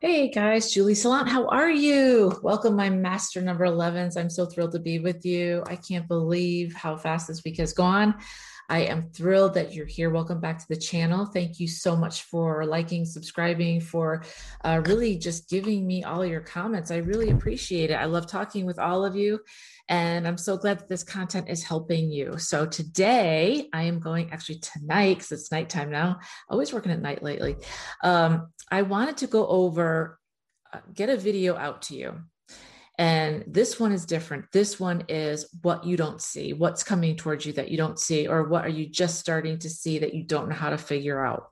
Hey guys, Julie Salant, how are you? Welcome, my master number 11s. I'm so thrilled to be with you. I can't believe how fast this week has gone. I am thrilled that you're here. Welcome back to the channel. Thank you so much for liking, subscribing, for uh, really just giving me all your comments. I really appreciate it. I love talking with all of you. And I'm so glad that this content is helping you. So today I am going actually tonight, because it's nighttime now, always working at night lately. Um, I wanted to go over, uh, get a video out to you. And this one is different. This one is what you don't see, what's coming towards you that you don't see, or what are you just starting to see that you don't know how to figure out.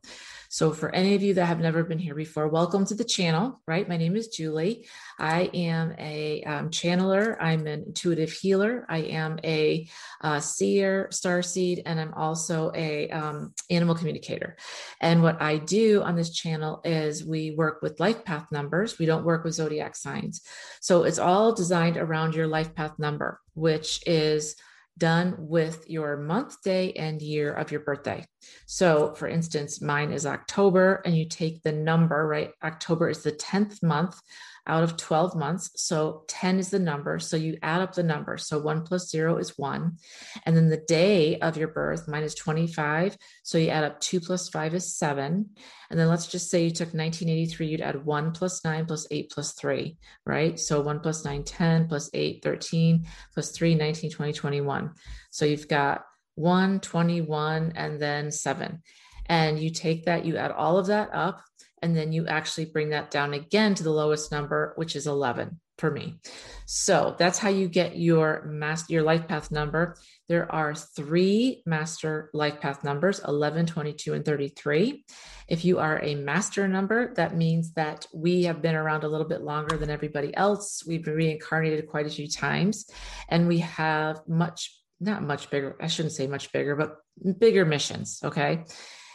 So, for any of you that have never been here before, welcome to the channel, right? My name is Julie. I am a um, channeler, I'm an intuitive healer, I am a uh, seer, star seed, and I'm also a um, animal communicator. And what I do on this channel is we work with life path numbers, we don't work with zodiac signs. So, it's all designed around your life path number, which is done with your month, day, and year of your birthday. So, for instance, mine is October, and you take the number, right? October is the 10th month out of 12 months. So 10 is the number. So you add up the number. So one plus zero is one. And then the day of your birth, mine is 25. So you add up two plus five is seven. And then let's just say you took 1983, you'd add one plus nine plus eight plus three, right? So one plus nine, 10 plus eight, 13 plus three, 19, 20, 21. So you've got one, 21, and then seven. And you take that, you add all of that up and then you actually bring that down again to the lowest number, which is 11 for me. So that's how you get your master, your life path number. There are three master life path numbers 11, 22, and 33. If you are a master number, that means that we have been around a little bit longer than everybody else. We've been reincarnated quite a few times, and we have much, not much bigger, I shouldn't say much bigger, but bigger missions. Okay.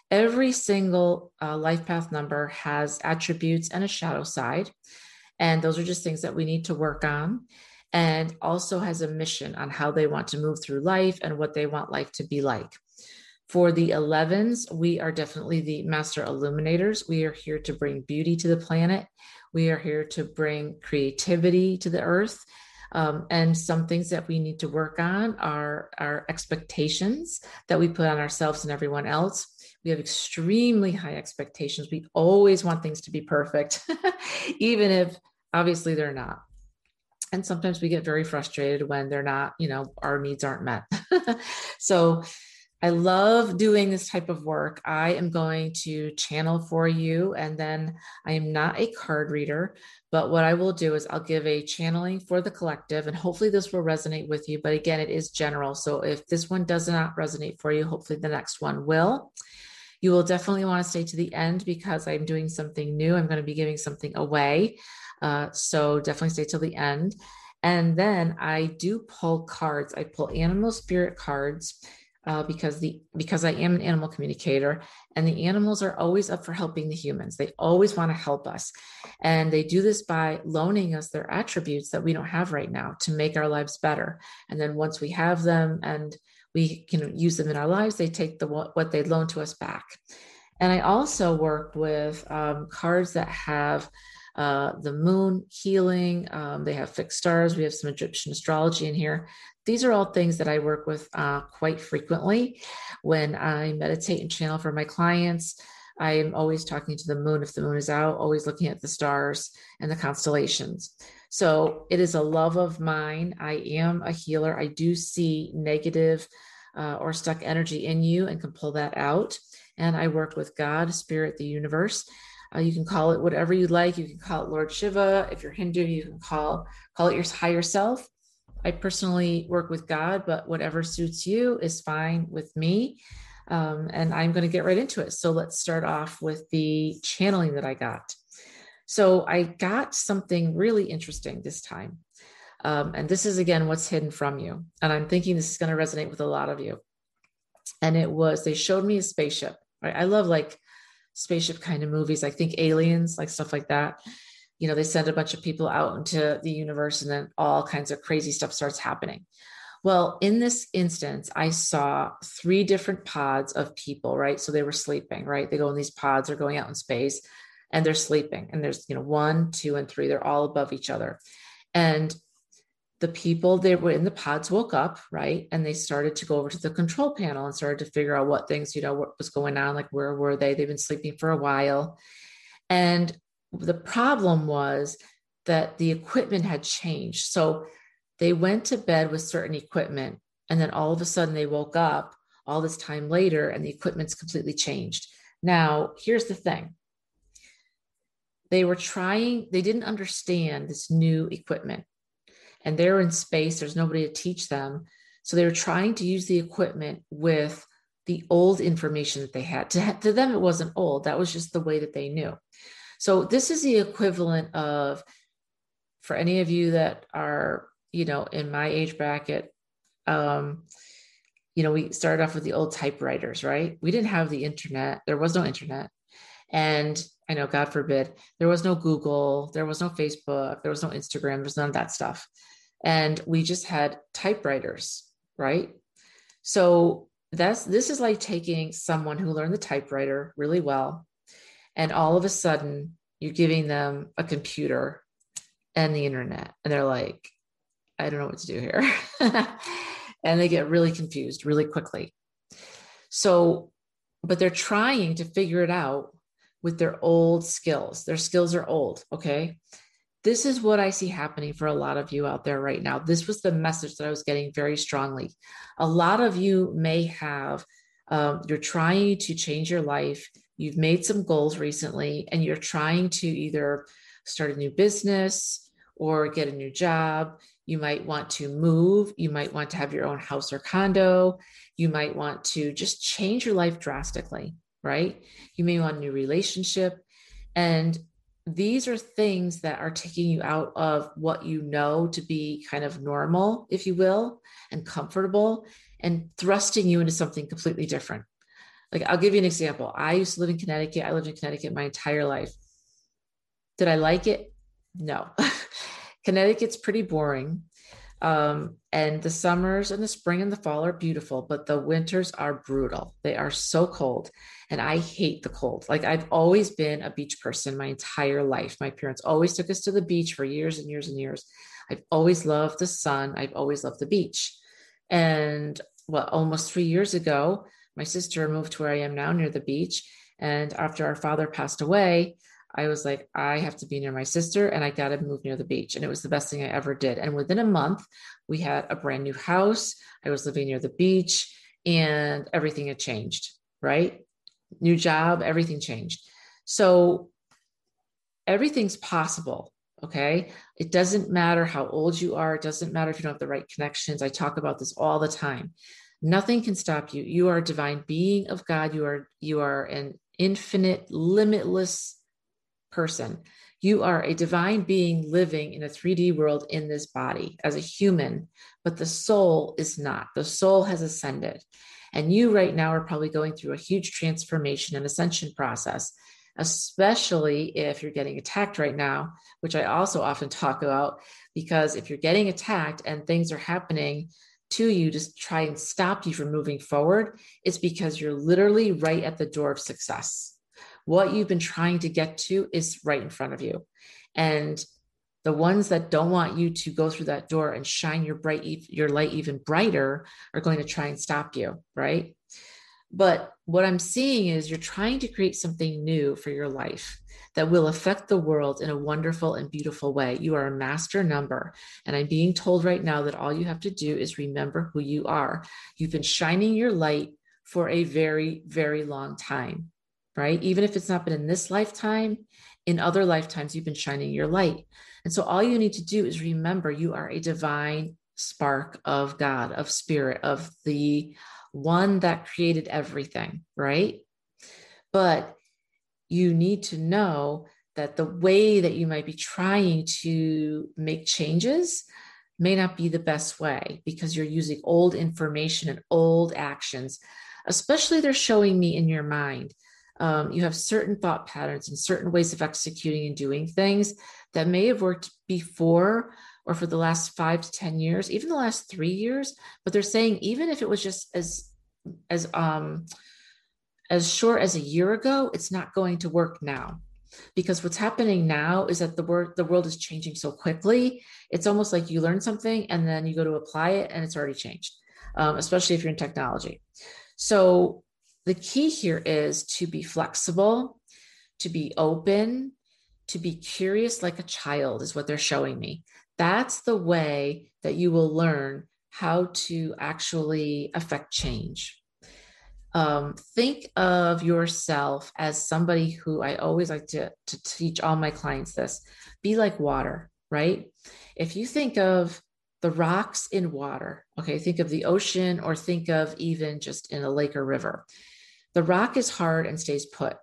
Every single uh, life path number has attributes and a shadow side. And those are just things that we need to work on. And also has a mission on how they want to move through life and what they want life to be like. For the 11s, we are definitely the master illuminators. We are here to bring beauty to the planet. We are here to bring creativity to the earth. Um, and some things that we need to work on are our expectations that we put on ourselves and everyone else. We have extremely high expectations. We always want things to be perfect, even if obviously they're not. And sometimes we get very frustrated when they're not, you know, our needs aren't met. so I love doing this type of work. I am going to channel for you, and then I am not a card reader. But what I will do is I'll give a channeling for the collective, and hopefully this will resonate with you. But again, it is general. So if this one does not resonate for you, hopefully the next one will. You will definitely want to stay to the end because I'm doing something new. I'm going to be giving something away. Uh, so definitely stay till the end. And then I do pull cards. I pull animal spirit cards. Uh, because the because I am an animal communicator and the animals are always up for helping the humans. They always want to help us. And they do this by loaning us their attributes that we don't have right now to make our lives better. And then once we have them and we can use them in our lives. They take the what they loan to us back. And i also work with um, cards that have uh, the moon healing. Um, they have fixed stars. We have some egyptian astrology in here. These are all things that i work with uh, quite frequently. When i meditate and channel for my clients i am always talking to the moon if the moon is out always looking at the stars and the constellations. So it is a love of mine. I am a healer. I do see negative uh, or stuck energy in you and can pull that out. And I work with God, Spirit, the universe. Uh, you can call it whatever you like. You can call it Lord Shiva. If you're Hindu, you can call call it your higher self. I personally work with God, but whatever suits you is fine with me. Um, and I'm going to get right into it. So let's start off with the channeling that I got. So I got something really interesting this time. Um, and this is again what's hidden from you. And I'm thinking this is going to resonate with a lot of you. And it was, they showed me a spaceship. Right? I love like spaceship kind of movies. I think aliens, like stuff like that. You know, they send a bunch of people out into the universe and then all kinds of crazy stuff starts happening. Well, in this instance, I saw three different pods of people, right? So they were sleeping, right? They go in these pods, they're going out in space and they're sleeping. And there's, you know, one, two, and three, they're all above each other. And the people that were in the pods woke up, right? And they started to go over to the control panel and started to figure out what things, you know, what was going on, like where were they? They've been sleeping for a while. And the problem was that the equipment had changed. So they went to bed with certain equipment, and then all of a sudden they woke up all this time later and the equipment's completely changed. Now, here's the thing they were trying, they didn't understand this new equipment and they're in space, there's nobody to teach them. So they were trying to use the equipment with the old information that they had. To, to them, it wasn't old, that was just the way that they knew. So this is the equivalent of, for any of you that are, you know, in my age bracket, um, you know, we started off with the old typewriters, right? We didn't have the internet. There was no internet. And I know, God forbid, there was no Google, there was no Facebook, there was no Instagram, there's none of that stuff. And we just had typewriters, right? So that's this is like taking someone who learned the typewriter really well, and all of a sudden you're giving them a computer and the internet, and they're like, I don't know what to do here. and they get really confused really quickly. So, but they're trying to figure it out with their old skills. Their skills are old. Okay. This is what I see happening for a lot of you out there right now. This was the message that I was getting very strongly. A lot of you may have, um, you're trying to change your life. You've made some goals recently, and you're trying to either start a new business or get a new job. You might want to move. You might want to have your own house or condo. You might want to just change your life drastically right? You may want a new relationship. And these are things that are taking you out of what you know to be kind of normal, if you will, and comfortable, and thrusting you into something completely different. Like, I'll give you an example. I used to live in Connecticut. I lived in Connecticut my entire life. Did I like it? No. Connecticut's pretty boring. Um, and the summers and the spring and the fall are beautiful, but the winters are brutal. They are so cold. And I hate the cold. Like I've always been a beach person my entire life. My parents always took us to the beach for years and years and years. I've always loved the sun. I've always loved the beach. And well, almost three years ago, my sister moved to where I am now near the beach. And after our father passed away, I was like, I have to be near my sister and I got to move near the beach. And it was the best thing I ever did. And within a month, we had a brand new house. I was living near the beach and everything had changed, right? New job, everything changed. So everything's possible. Okay. It doesn't matter how old you are. It doesn't matter if you don't have the right connections. I talk about this all the time. Nothing can stop you. You are a divine being of God. You are, you are an infinite, limitless person. You are a divine being living in a 3D world in this body as a human, but the soul is not. The soul has ascended. And you right now are probably going through a huge transformation and ascension process, especially if you're getting attacked right now, which I also often talk about. Because if you're getting attacked and things are happening to you to try and stop you from moving forward, it's because you're literally right at the door of success what you've been trying to get to is right in front of you. And the ones that don't want you to go through that door and shine your bright your light even brighter are going to try and stop you, right? But what I'm seeing is you're trying to create something new for your life that will affect the world in a wonderful and beautiful way. You are a master number. And I'm being told right now that all you have to do is remember who you are. You've been shining your light for a very, very long time right? Even if it's not been in this lifetime, in other lifetimes, you've been shining your light. And so all you need to do is remember you are a divine spark of God, of spirit, of the one that created everything, right? But you need to know that the way that you might be trying to make changes may not be the best way because you're using old information and old actions, especially they're showing me in your mind um, you have certain thought patterns and certain ways of executing and doing things that may have worked before or for the last five to 10 years, even the last three years. But they're saying even if it was just as, as, um, as short as a year ago, it's not going to work now. because what's happening now is that the world the world is changing so quickly. It's almost like you learn something and then you go to apply it and it's already changed, um, especially if you're in technology. So the key here is to be flexible, to be open, to be curious like a child is what they're showing me. That's the way that you will learn how to actually affect change um, think of yourself as somebody who I always like to, to teach all my clients this be like water, right? If you think of the rocks in water, okay, think of the ocean or think of even just in a lake or river. The rock is hard and stays put.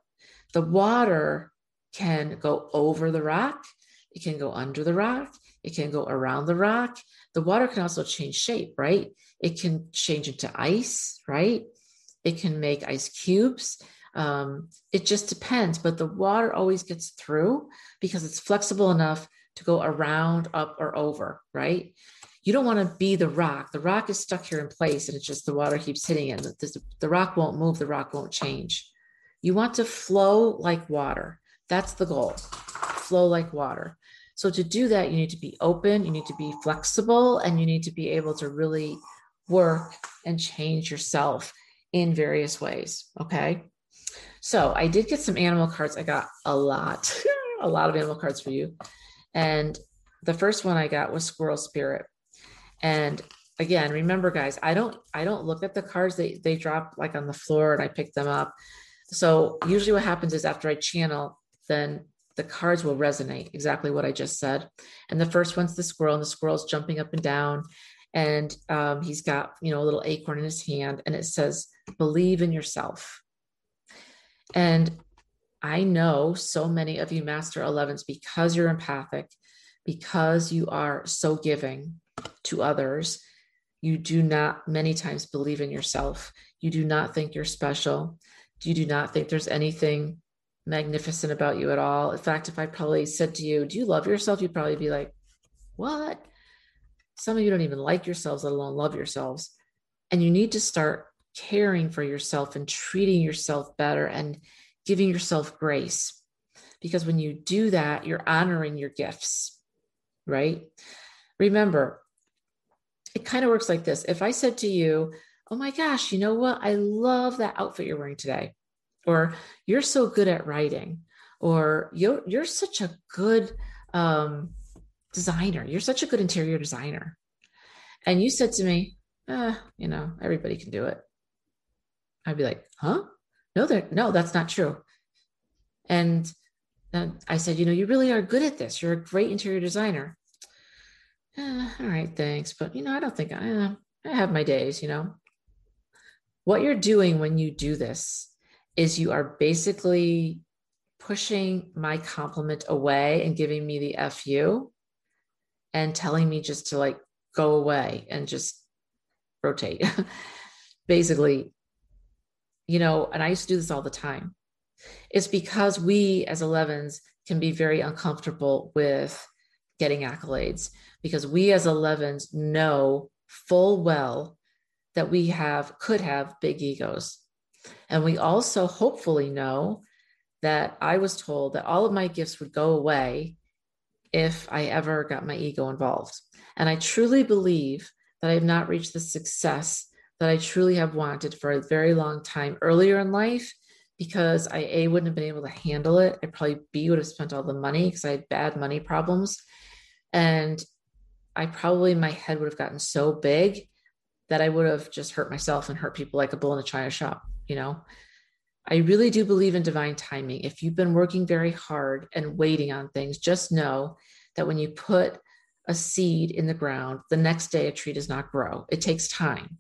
The water can go over the rock, it can go under the rock, it can go around the rock. The water can also change shape, right? It can change into ice, right? It can make ice cubes. Um, it just depends, but the water always gets through because it's flexible enough to go around, up, or over, right? You don't want to be the rock. The rock is stuck here in place and it's just the water keeps hitting it. The, the rock won't move, the rock won't change. You want to flow like water. That's the goal. Flow like water. So, to do that, you need to be open, you need to be flexible, and you need to be able to really work and change yourself in various ways. Okay. So I did get some animal cards. I got a lot, a lot of animal cards for you. And the first one I got was squirrel spirit. And again, remember guys, I don't I don't look at the cards. They they drop like on the floor and I pick them up. So usually what happens is after I channel, then the cards will resonate exactly what I just said. And the first one's the squirrel, and the squirrel's jumping up and down and um, he's got you know a little acorn in his hand and it says believe in yourself and i know so many of you master 11s because you're empathic because you are so giving to others you do not many times believe in yourself you do not think you're special you do not think there's anything magnificent about you at all in fact if i probably said to you do you love yourself you'd probably be like what some of you don't even like yourselves, let alone love yourselves. And you need to start caring for yourself and treating yourself better and giving yourself grace. Because when you do that, you're honoring your gifts, right? Remember, it kind of works like this. If I said to you, Oh my gosh, you know what? I love that outfit you're wearing today. Or you're so good at writing. Or you're, you're such a good um, designer. You're such a good interior designer. And you said to me, eh, you know, everybody can do it. I'd be like, huh? No, there, no, that's not true. And then I said, you know, you really are good at this. You're a great interior designer. Eh, all right, thanks. But, you know, I don't think I, uh, I have my days, you know. What you're doing when you do this is you are basically pushing my compliment away and giving me the FU and telling me just to like go away and just rotate. Basically, you know, and I used to do this all the time. It's because we as 11s can be very uncomfortable with getting accolades because we as 11s know full well that we have could have big egos. And we also hopefully know that I was told that all of my gifts would go away if I ever got my ego involved. And I truly believe that I have not reached the success that I truly have wanted for a very long time earlier in life because I A wouldn't have been able to handle it. I probably B would have spent all the money because I had bad money problems. And I probably my head would have gotten so big that I would have just hurt myself and hurt people like a bull in a china shop, you know. I really do believe in divine timing. If you've been working very hard and waiting on things, just know that when you put a seed in the ground, the next day a tree does not grow. It takes time.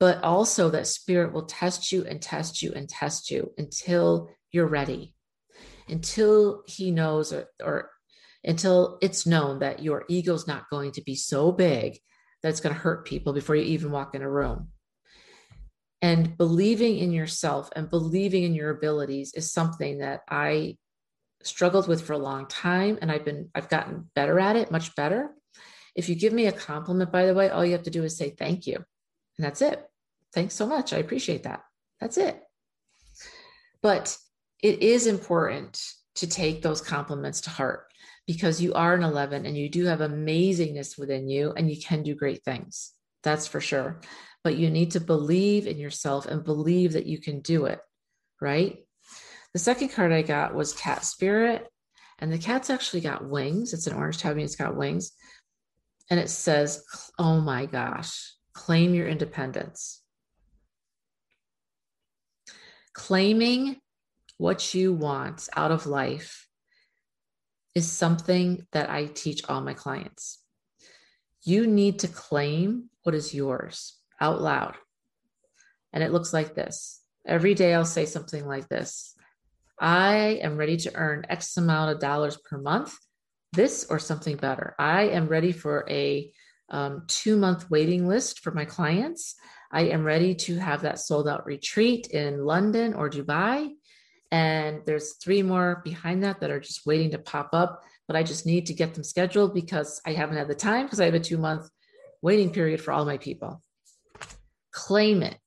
But also that spirit will test you and test you and test you until you're ready, until he knows or, or until it's known that your ego's not going to be so big that it's going to hurt people before you even walk in a room. And believing in yourself and believing in your abilities is something that I struggled with for a long time and I've been I've gotten better at it, much better. If you give me a compliment by the way, all you have to do is say thank you. And that's it. Thanks so much. I appreciate that. That's it. But it is important to take those compliments to heart because you are an 11 and you do have amazingness within you and you can do great things. That's for sure. But you need to believe in yourself and believe that you can do it, right? The second card I got was Cat Spirit. And the cat's actually got wings. It's an orange tabby, it's got wings. And it says, Oh my gosh, claim your independence. Claiming what you want out of life is something that I teach all my clients. You need to claim what is yours out loud. And it looks like this. Every day I'll say something like this I am ready to earn X amount of dollars per month, this or something better. I am ready for a um, two month waiting list for my clients. I am ready to have that sold out retreat in London or Dubai. And there's three more behind that that are just waiting to pop up, but I just need to get them scheduled because I haven't had the time because I have a two month waiting period for all my people. Claim it.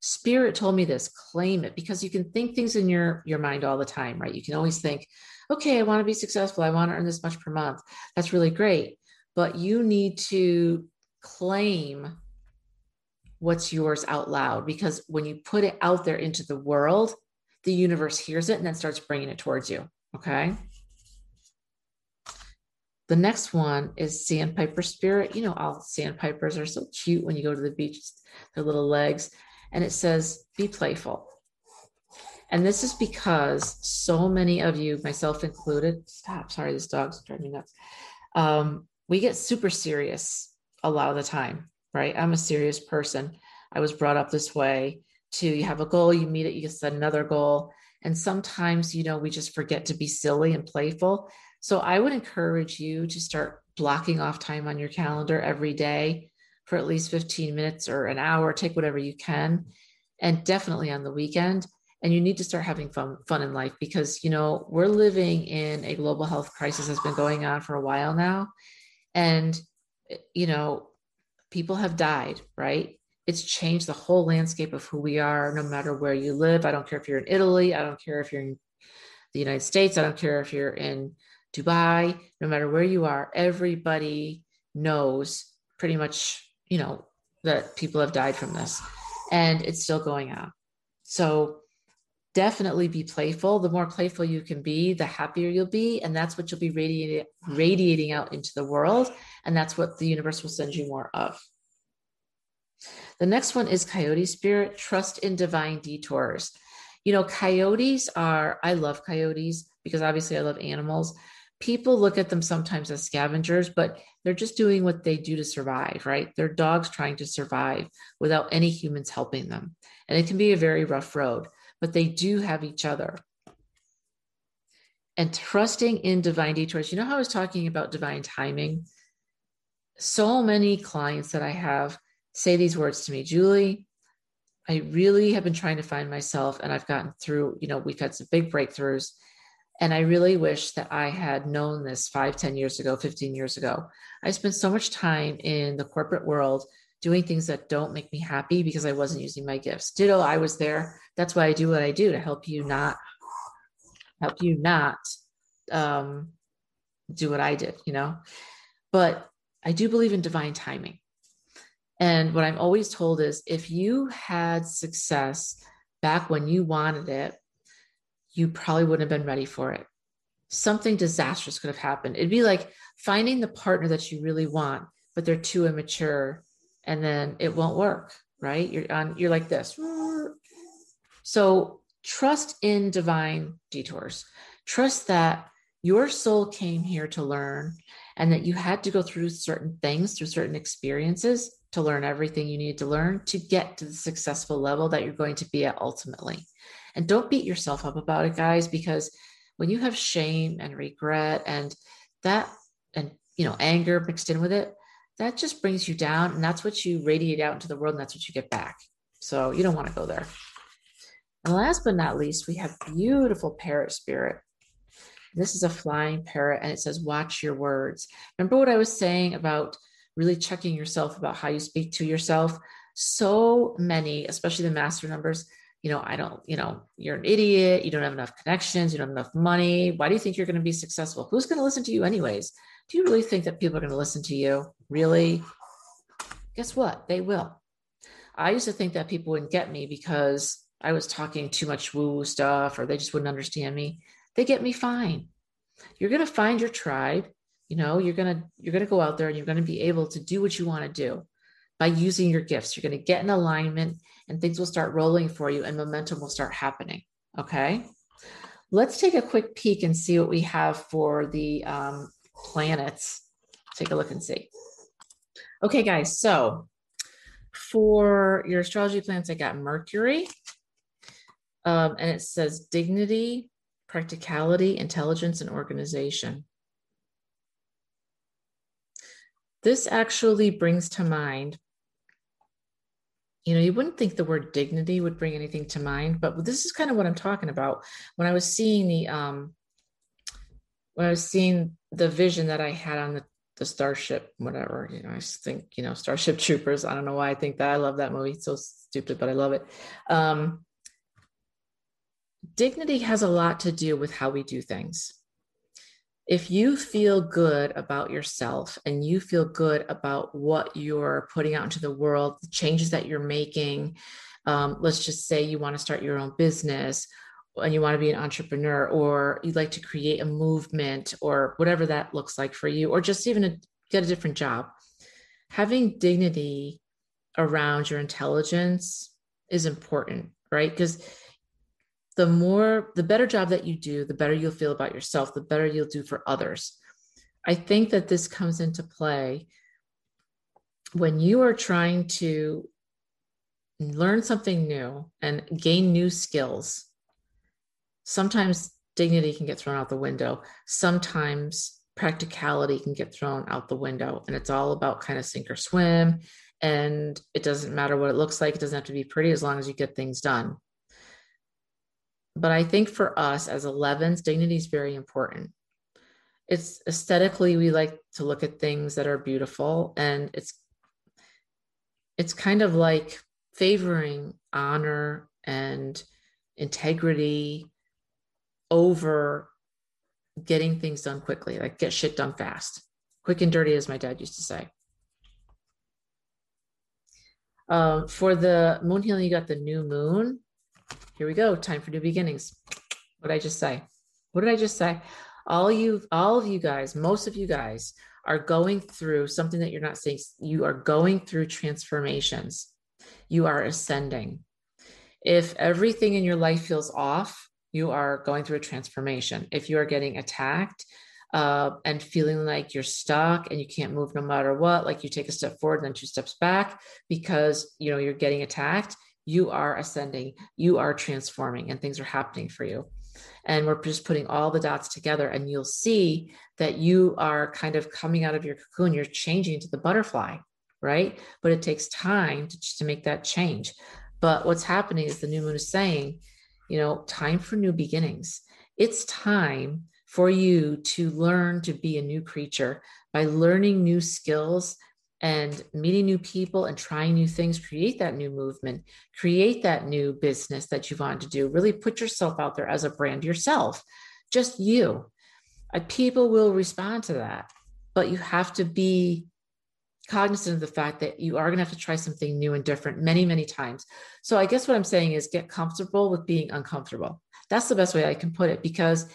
Spirit told me this claim it because you can think things in your, your mind all the time, right? You can always think, okay, I want to be successful. I want to earn this much per month. That's really great. But you need to claim what's yours out loud because when you put it out there into the world, the universe hears it and then starts bringing it towards you. Okay. The next one is sandpiper spirit. You know, all sandpipers are so cute when you go to the beach, their little legs. And it says, be playful. And this is because so many of you, myself included, stop, sorry, this dog's driving me nuts. Um, we get super serious a lot of the time, right? I'm a serious person. I was brought up this way to you have a goal, you meet it, you set another goal. And sometimes, you know, we just forget to be silly and playful. So I would encourage you to start blocking off time on your calendar every day for at least 15 minutes or an hour, take whatever you can, and definitely on the weekend. And you need to start having fun, fun in life because, you know, we're living in a global health crisis that's been going on for a while now. And, you know, people have died, right? It's changed the whole landscape of who we are, no matter where you live. I don't care if you're in Italy. I don't care if you're in the United States. I don't care if you're in Dubai. No matter where you are, everybody knows pretty much, you know, that people have died from this and it's still going on. So definitely be playful. The more playful you can be, the happier you'll be. And that's what you'll be radiating, radiating out into the world. And that's what the universe will send you more of. The next one is coyote spirit, trust in divine detours. You know, coyotes are, I love coyotes because obviously I love animals. People look at them sometimes as scavengers, but they're just doing what they do to survive, right? They're dogs trying to survive without any humans helping them. And it can be a very rough road, but they do have each other. And trusting in divine detours. You know how I was talking about divine timing? So many clients that I have say these words to me, Julie. I really have been trying to find myself, and I've gotten through, you know, we've had some big breakthroughs. And I really wish that I had known this five, ten years ago, 15 years ago. I spent so much time in the corporate world doing things that don't make me happy because I wasn't using my gifts. Ditto, I was there. That's why I do what I do to help you not help you not um, do what I did, you know. But I do believe in divine timing. And what I'm always told is if you had success back when you wanted it, you probably wouldn't have been ready for it. Something disastrous could have happened. It'd be like finding the partner that you really want, but they're too immature and then it won't work, right? You're on you're like this. So trust in divine detours. Trust that your soul came here to learn and that you had to go through certain things, through certain experiences to learn everything you need to learn to get to the successful level that you're going to be at ultimately. And don't beat yourself up about it, guys, because when you have shame and regret and that, and, you know, anger mixed in with it, that just brings you down. And that's what you radiate out into the world. And that's what you get back. So you don't want to go there. And last but not least, we have beautiful parrot spirit. This is a flying parrot and it says, watch your words. Remember what I was saying about really checking yourself about how you speak to yourself. So many, especially the master numbers, you know, I don't, you know, you're an idiot. You don't have enough connections. You don't have enough money. Why do you think you're going to be successful? Who's going to listen to you, anyways? Do you really think that people are going to listen to you? Really? Guess what? They will. I used to think that people wouldn't get me because I was talking too much woo stuff or they just wouldn't understand me. They get me fine. You're going to find your tribe. You know, you're to you're to go out there and you're to be able to do what you want to do by using your gifts. You're to get in alignment and things will start rolling for you and momentum will start happening. Okay. Let's take a quick peek and see what we have for the um, planets. Take a look and see. Okay, guys. So for your astrology plants, I got Mercury. Um, and it says dignity, practicality, intelligence, and organization. This actually brings to mind you know, you wouldn't think the word dignity would bring anything to mind, but this is kind of what I'm talking about. When I was seeing the, um, when I was seeing the vision that I had on the, the Starship, whatever, you know, I think, you know, Starship Troopers. I don't know why I think that. I love that movie. It's so stupid, but I love it. Um, dignity has a lot to do with how we do things if you feel good about yourself and you feel good about what you're putting out into the world, the changes that you're making, um, let's just say you want to start your own business and you want to be an entrepreneur or you'd like to create a movement or whatever that looks like for you, or just even a, get a different job, having dignity around your intelligence is important, right? Because the more the better job that you do the better you'll feel about yourself the better you'll do for others. I think that this comes into play when you are trying to learn something new and gain new skills. Sometimes dignity can get thrown out the window. Sometimes practicality can get thrown out the window and it's all about kind of sink or swim and it doesn't matter what it looks like. It doesn't have to be pretty as long as you get things done but I think for us as 11s, dignity is very important. It's aesthetically, we like to look at things that are beautiful, and it's it's kind of like favoring honor and integrity over getting things done quickly, like get shit done fast, quick and dirty, as my dad used to say. Uh, for the moon healing, you got the new moon. Here we go. Time for new beginnings. What did I just say? What did I just say? All you, all of you guys, most of you guys are going through something that you're not seeing. You are going through transformations. You are ascending. If everything in your life feels off, you are going through a transformation. If you are getting attacked, uh, and feeling like you're stuck and you can't move no matter what, like you take a step forward and then two steps back because you know you're getting attacked, you are ascending, you are transforming, and things are happening for you. And we're just putting all the dots together, and you'll see that you are kind of coming out of your cocoon, you're changing to the butterfly, right? But it takes time to, to make that change. But what's happening is the new moon is saying, you know, time for new beginnings. It's time for you to learn to be a new creature by learning new skills and meeting new people and trying new things, create that new movement, create that new business that you want to do. Really put yourself out there as a brand yourself, just you. Uh, people will respond to that, but you have to be cognizant of the fact that you are going to have to try something new and different many, many times. So I guess what I'm saying is get comfortable with being uncomfortable. That's the best way I can put it because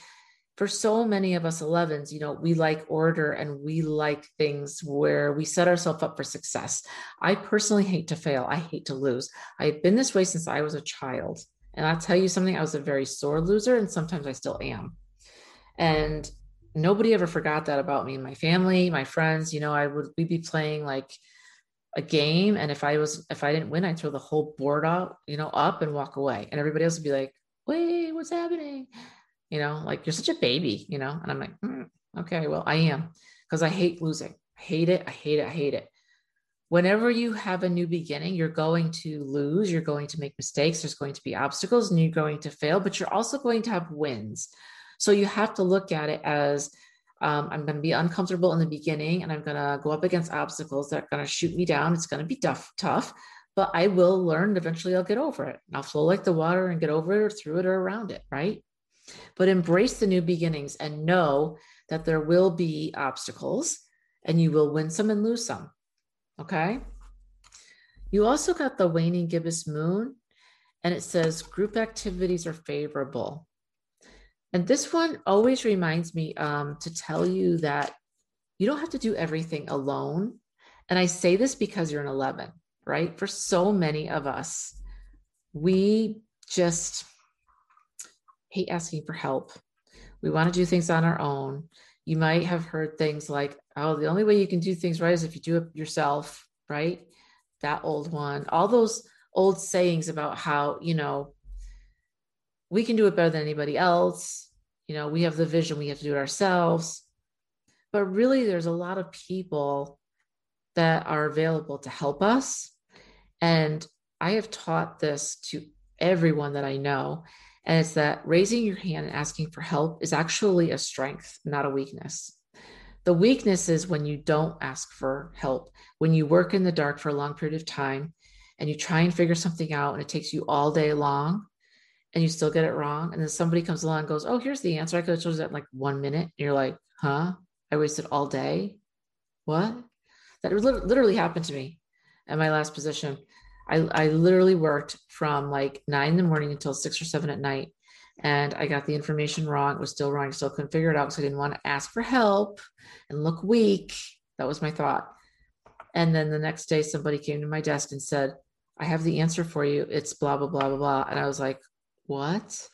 for so many of us 11s, you know, we like order and we like things where we set ourselves up for success. I personally hate to fail. I hate to lose. I've been this way since I was a child. And I'll tell you something, I was a very sore loser, and sometimes I still am. And nobody ever forgot that about me. My family, my friends, you know, I would we'd be playing like a game. And if I was if I didn't win, I'd throw the whole board out, you know, up and walk away. And everybody else would be like, wait, what's happening? You know, like you're such a baby, you know? And I'm like, mm, okay, well, I am because I hate losing. I hate it. I hate it. I hate it. Whenever you have a new beginning, you're going to lose, you're going to make mistakes, there's going to be obstacles, and you're going to fail, but you're also going to have wins. So you have to look at it as um, I'm going to be uncomfortable in the beginning and I'm going to go up against obstacles that are going to shoot me down. It's going to be tough, tough, but I will learn. Eventually, I'll get over it. I'll flow like the water and get over it or through it or around it, right? But embrace the new beginnings and know that there will be obstacles and you will win some and lose some. Okay. You also got the waning gibbous moon, and it says group activities are favorable. And this one always reminds me um, to tell you that you don't have to do everything alone. And I say this because you're an 11, right? For so many of us, we just hate asking for help. We want to do things on our own. You might have heard things like, oh, the only way you can do things right is if you do it yourself, right? That old one, all those old sayings about how, you know, we can do it better than anybody else. You know, we have the vision, we have to do it ourselves. But really, there's a lot of people that are available to help us. And I have taught this to everyone that I know. And it's that raising your hand and asking for help is actually a strength, not a weakness. The weakness is when you don't ask for help, when you work in the dark for a long period of time and you try and figure something out and it takes you all day long and you still get it wrong. And then somebody comes along and goes, Oh, here's the answer. I could have told you that in like one minute. And you're like, Huh? I wasted all day. What? That literally happened to me at my last position. I, I literally worked from like nine in the morning until six or seven at night. And I got the information wrong. It was still wrong. I still couldn't figure it out because I didn't want to ask for help and look weak. That was my thought. And then the next day, somebody came to my desk and said, I have the answer for you. It's blah, blah, blah, blah, blah. And I was like, what?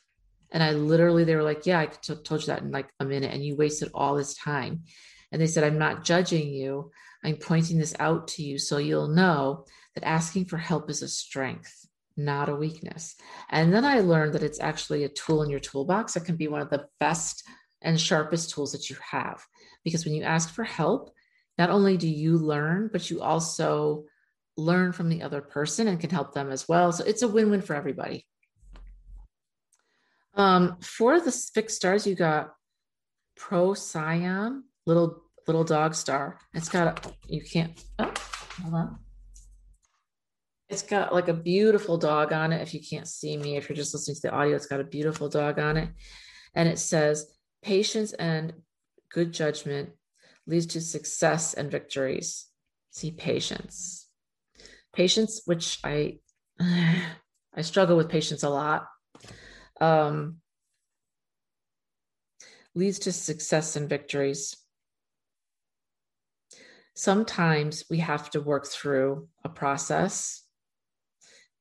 And I literally, they were like, yeah, I t- told you that in like a minute and you wasted all this time. And they said, I'm not judging you. I'm pointing this out to you so you'll know that asking for help is a strength, not a weakness. And then I learned that it's actually a tool in your toolbox that can be one of the best and sharpest tools that you have. Because when you ask for help, not only do you learn, but you also learn from the other person and can help them as well. So it's a win win for everybody. Um, for the fixed stars, you got Pro Procyon, little little dog star. It's got a, you can't. Oh, hold on. It's got like a beautiful dog on it. If you can't see me, if you're just listening to the audio, it's got a beautiful dog on it, and it says patience and good judgment leads to success and victories. See patience, patience, which I I struggle with patience a lot um, leads to success and victories. Sometimes we have to work through a process.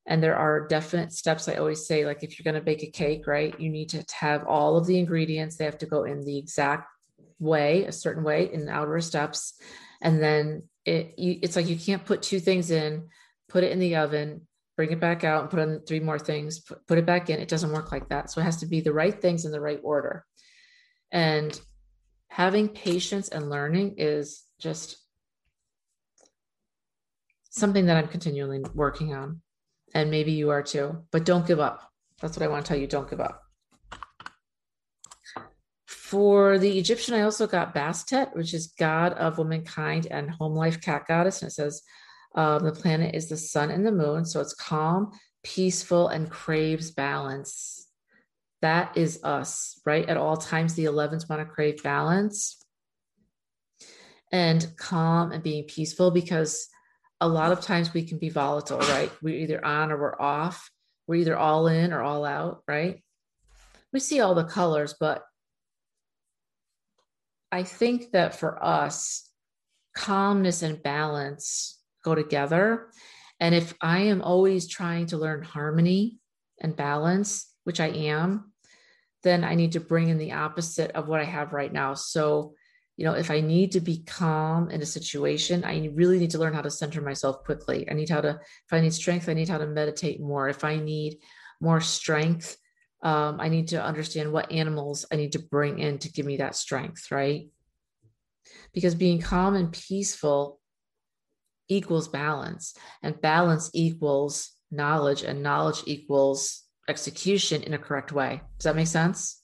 And there are definite steps. I always say, like, if you're going to bake a cake, right, you need to have all of the ingredients. They have to go in the exact way, a certain way in the outer steps. And then it, you, it's like you can't put two things in, put it in the oven, bring it back out and put on three more things, put, put it back in. It doesn't work like that. So it has to be the right things in the right order. And having patience and learning is just something that I'm continually working on. And maybe you are too, but don't give up. That's what I want to tell you. Don't give up. For the Egyptian, I also got Bastet, which is God of womankind and home life cat goddess. And it says, um, the planet is the sun and the moon. So it's calm, peaceful, and craves balance. That is us, right? At all times, the 11s want to crave balance and calm and being peaceful because a lot of times we can be volatile, right? We're either on or we're off. We're either all in or all out, right? We see all the colors, but I think that for us, calmness and balance go together. And if I am always trying to learn harmony and balance, which I am, then I need to bring in the opposite of what I have right now. So, you know, if I need to be calm in a situation, I really need to learn how to center myself quickly. I need how to, if I need strength, I need how to meditate more. If I need more strength, um, I need to understand what animals I need to bring in to give me that strength, right? Because being calm and peaceful equals balance, and balance equals knowledge, and knowledge equals execution in a correct way. Does that make sense?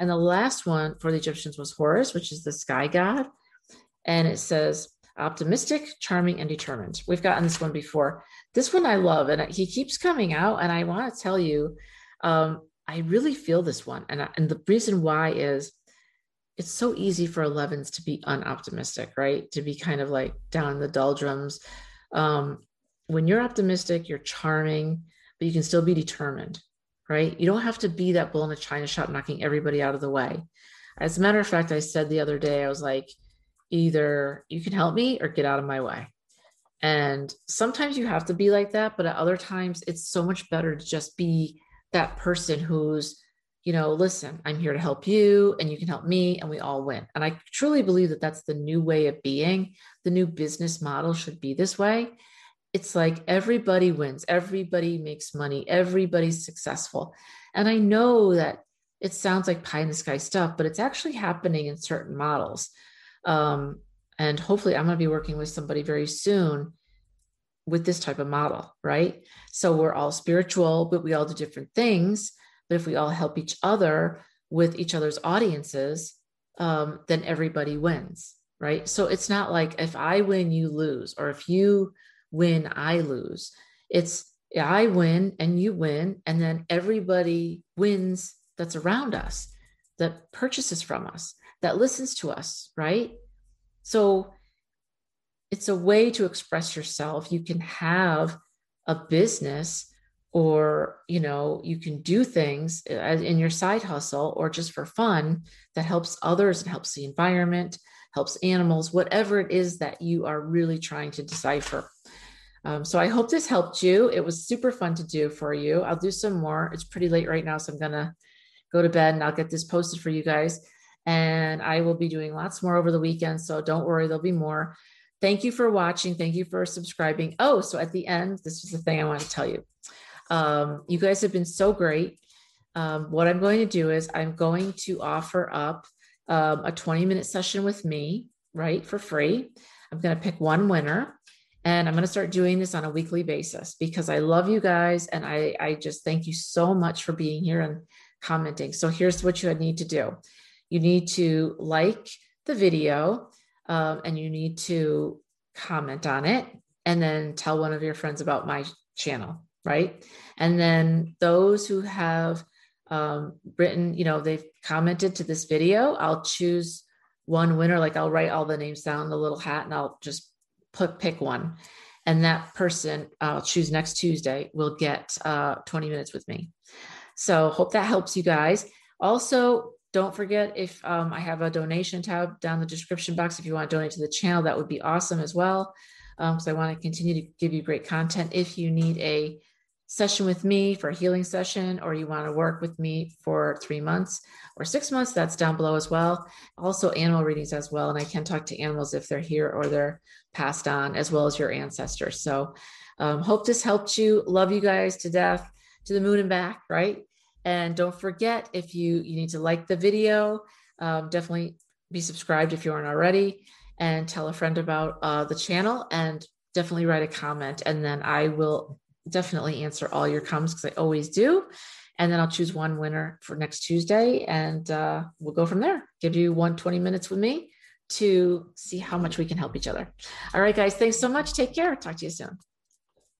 And the last one for the Egyptians was Horus, which is the sky god. And it says, optimistic, charming, and determined. We've gotten this one before. This one I love, and he keeps coming out. And I want to tell you, um, I really feel this one. And, I, and the reason why is it's so easy for 11s to be unoptimistic, right? To be kind of like down in the doldrums. Um, when you're optimistic, you're charming, but you can still be determined, right? You don't have to be that bull in a china shop knocking everybody out of the way. As a matter of fact, I said the other day, I was like, either you can help me or get out of my way. And sometimes you have to be like that, but at other times it's so much better to just be that person who's, you know, listen, I'm here to help you and you can help me and we all win. And I truly believe that that's the new way of being. The new business model should be this way. It's like everybody wins, everybody makes money, everybody's successful. And I know that it sounds like pie in the sky stuff, but it's actually happening in certain models. Um, and hopefully, I'm going to be working with somebody very soon with this type of model, right? So we're all spiritual, but we all do different things. But if we all help each other with each other's audiences, um, then everybody wins, right? So it's not like if I win, you lose, or if you win, I lose. It's I win and you win, and then everybody wins that's around us, that purchases from us, that listens to us, right? So it's a way to express yourself. You can have a business or you know you can do things uh, in your side hustle or just for fun that helps others and helps the environment helps animals whatever it is that you are really trying to decipher um, so i hope this helped you it was super fun to do for you i'll do some more it's pretty late right now so i'm gonna go to bed and i'll get this posted for you guys and I will be doing lots more over the weekend. So don't worry, there'll be more. Thank you for watching. Thank you for subscribing. Oh, so at the end, this is the thing I want to tell you. Um, you guys have been so great. Um, what I'm going to do is I'm going to offer up um, a 20 minute session with me, right, for free. I'm going to pick one winner and I'm going to start doing this on a weekly basis because I love you guys and I, I just thank you so much for being here and commenting. So here's what you need to do you need to like the video um, and you need to comment on it and then tell one of your friends about my channel right and then those who have um, written you know they've commented to this video i'll choose one winner like i'll write all the names down in the little hat and i'll just put pick one and that person i'll choose next tuesday will get uh, 20 minutes with me so hope that helps you guys also don't forget if um, I have a donation tab down the description box. If you want to donate to the channel, that would be awesome as well. Because um, I want to continue to give you great content. If you need a session with me for a healing session, or you want to work with me for three months or six months, that's down below as well. Also, animal readings as well. And I can talk to animals if they're here or they're passed on, as well as your ancestors. So, um, hope this helped you. Love you guys to death, to the moon and back, right? And don't forget if you you need to like the video, um, definitely be subscribed if you aren't already, and tell a friend about uh, the channel, and definitely write a comment, and then I will definitely answer all your comments because I always do. And then I'll choose one winner for next Tuesday, and uh, we'll go from there. Give you one 20 minutes with me to see how much we can help each other. All right, guys, thanks so much. Take care. Talk to you soon.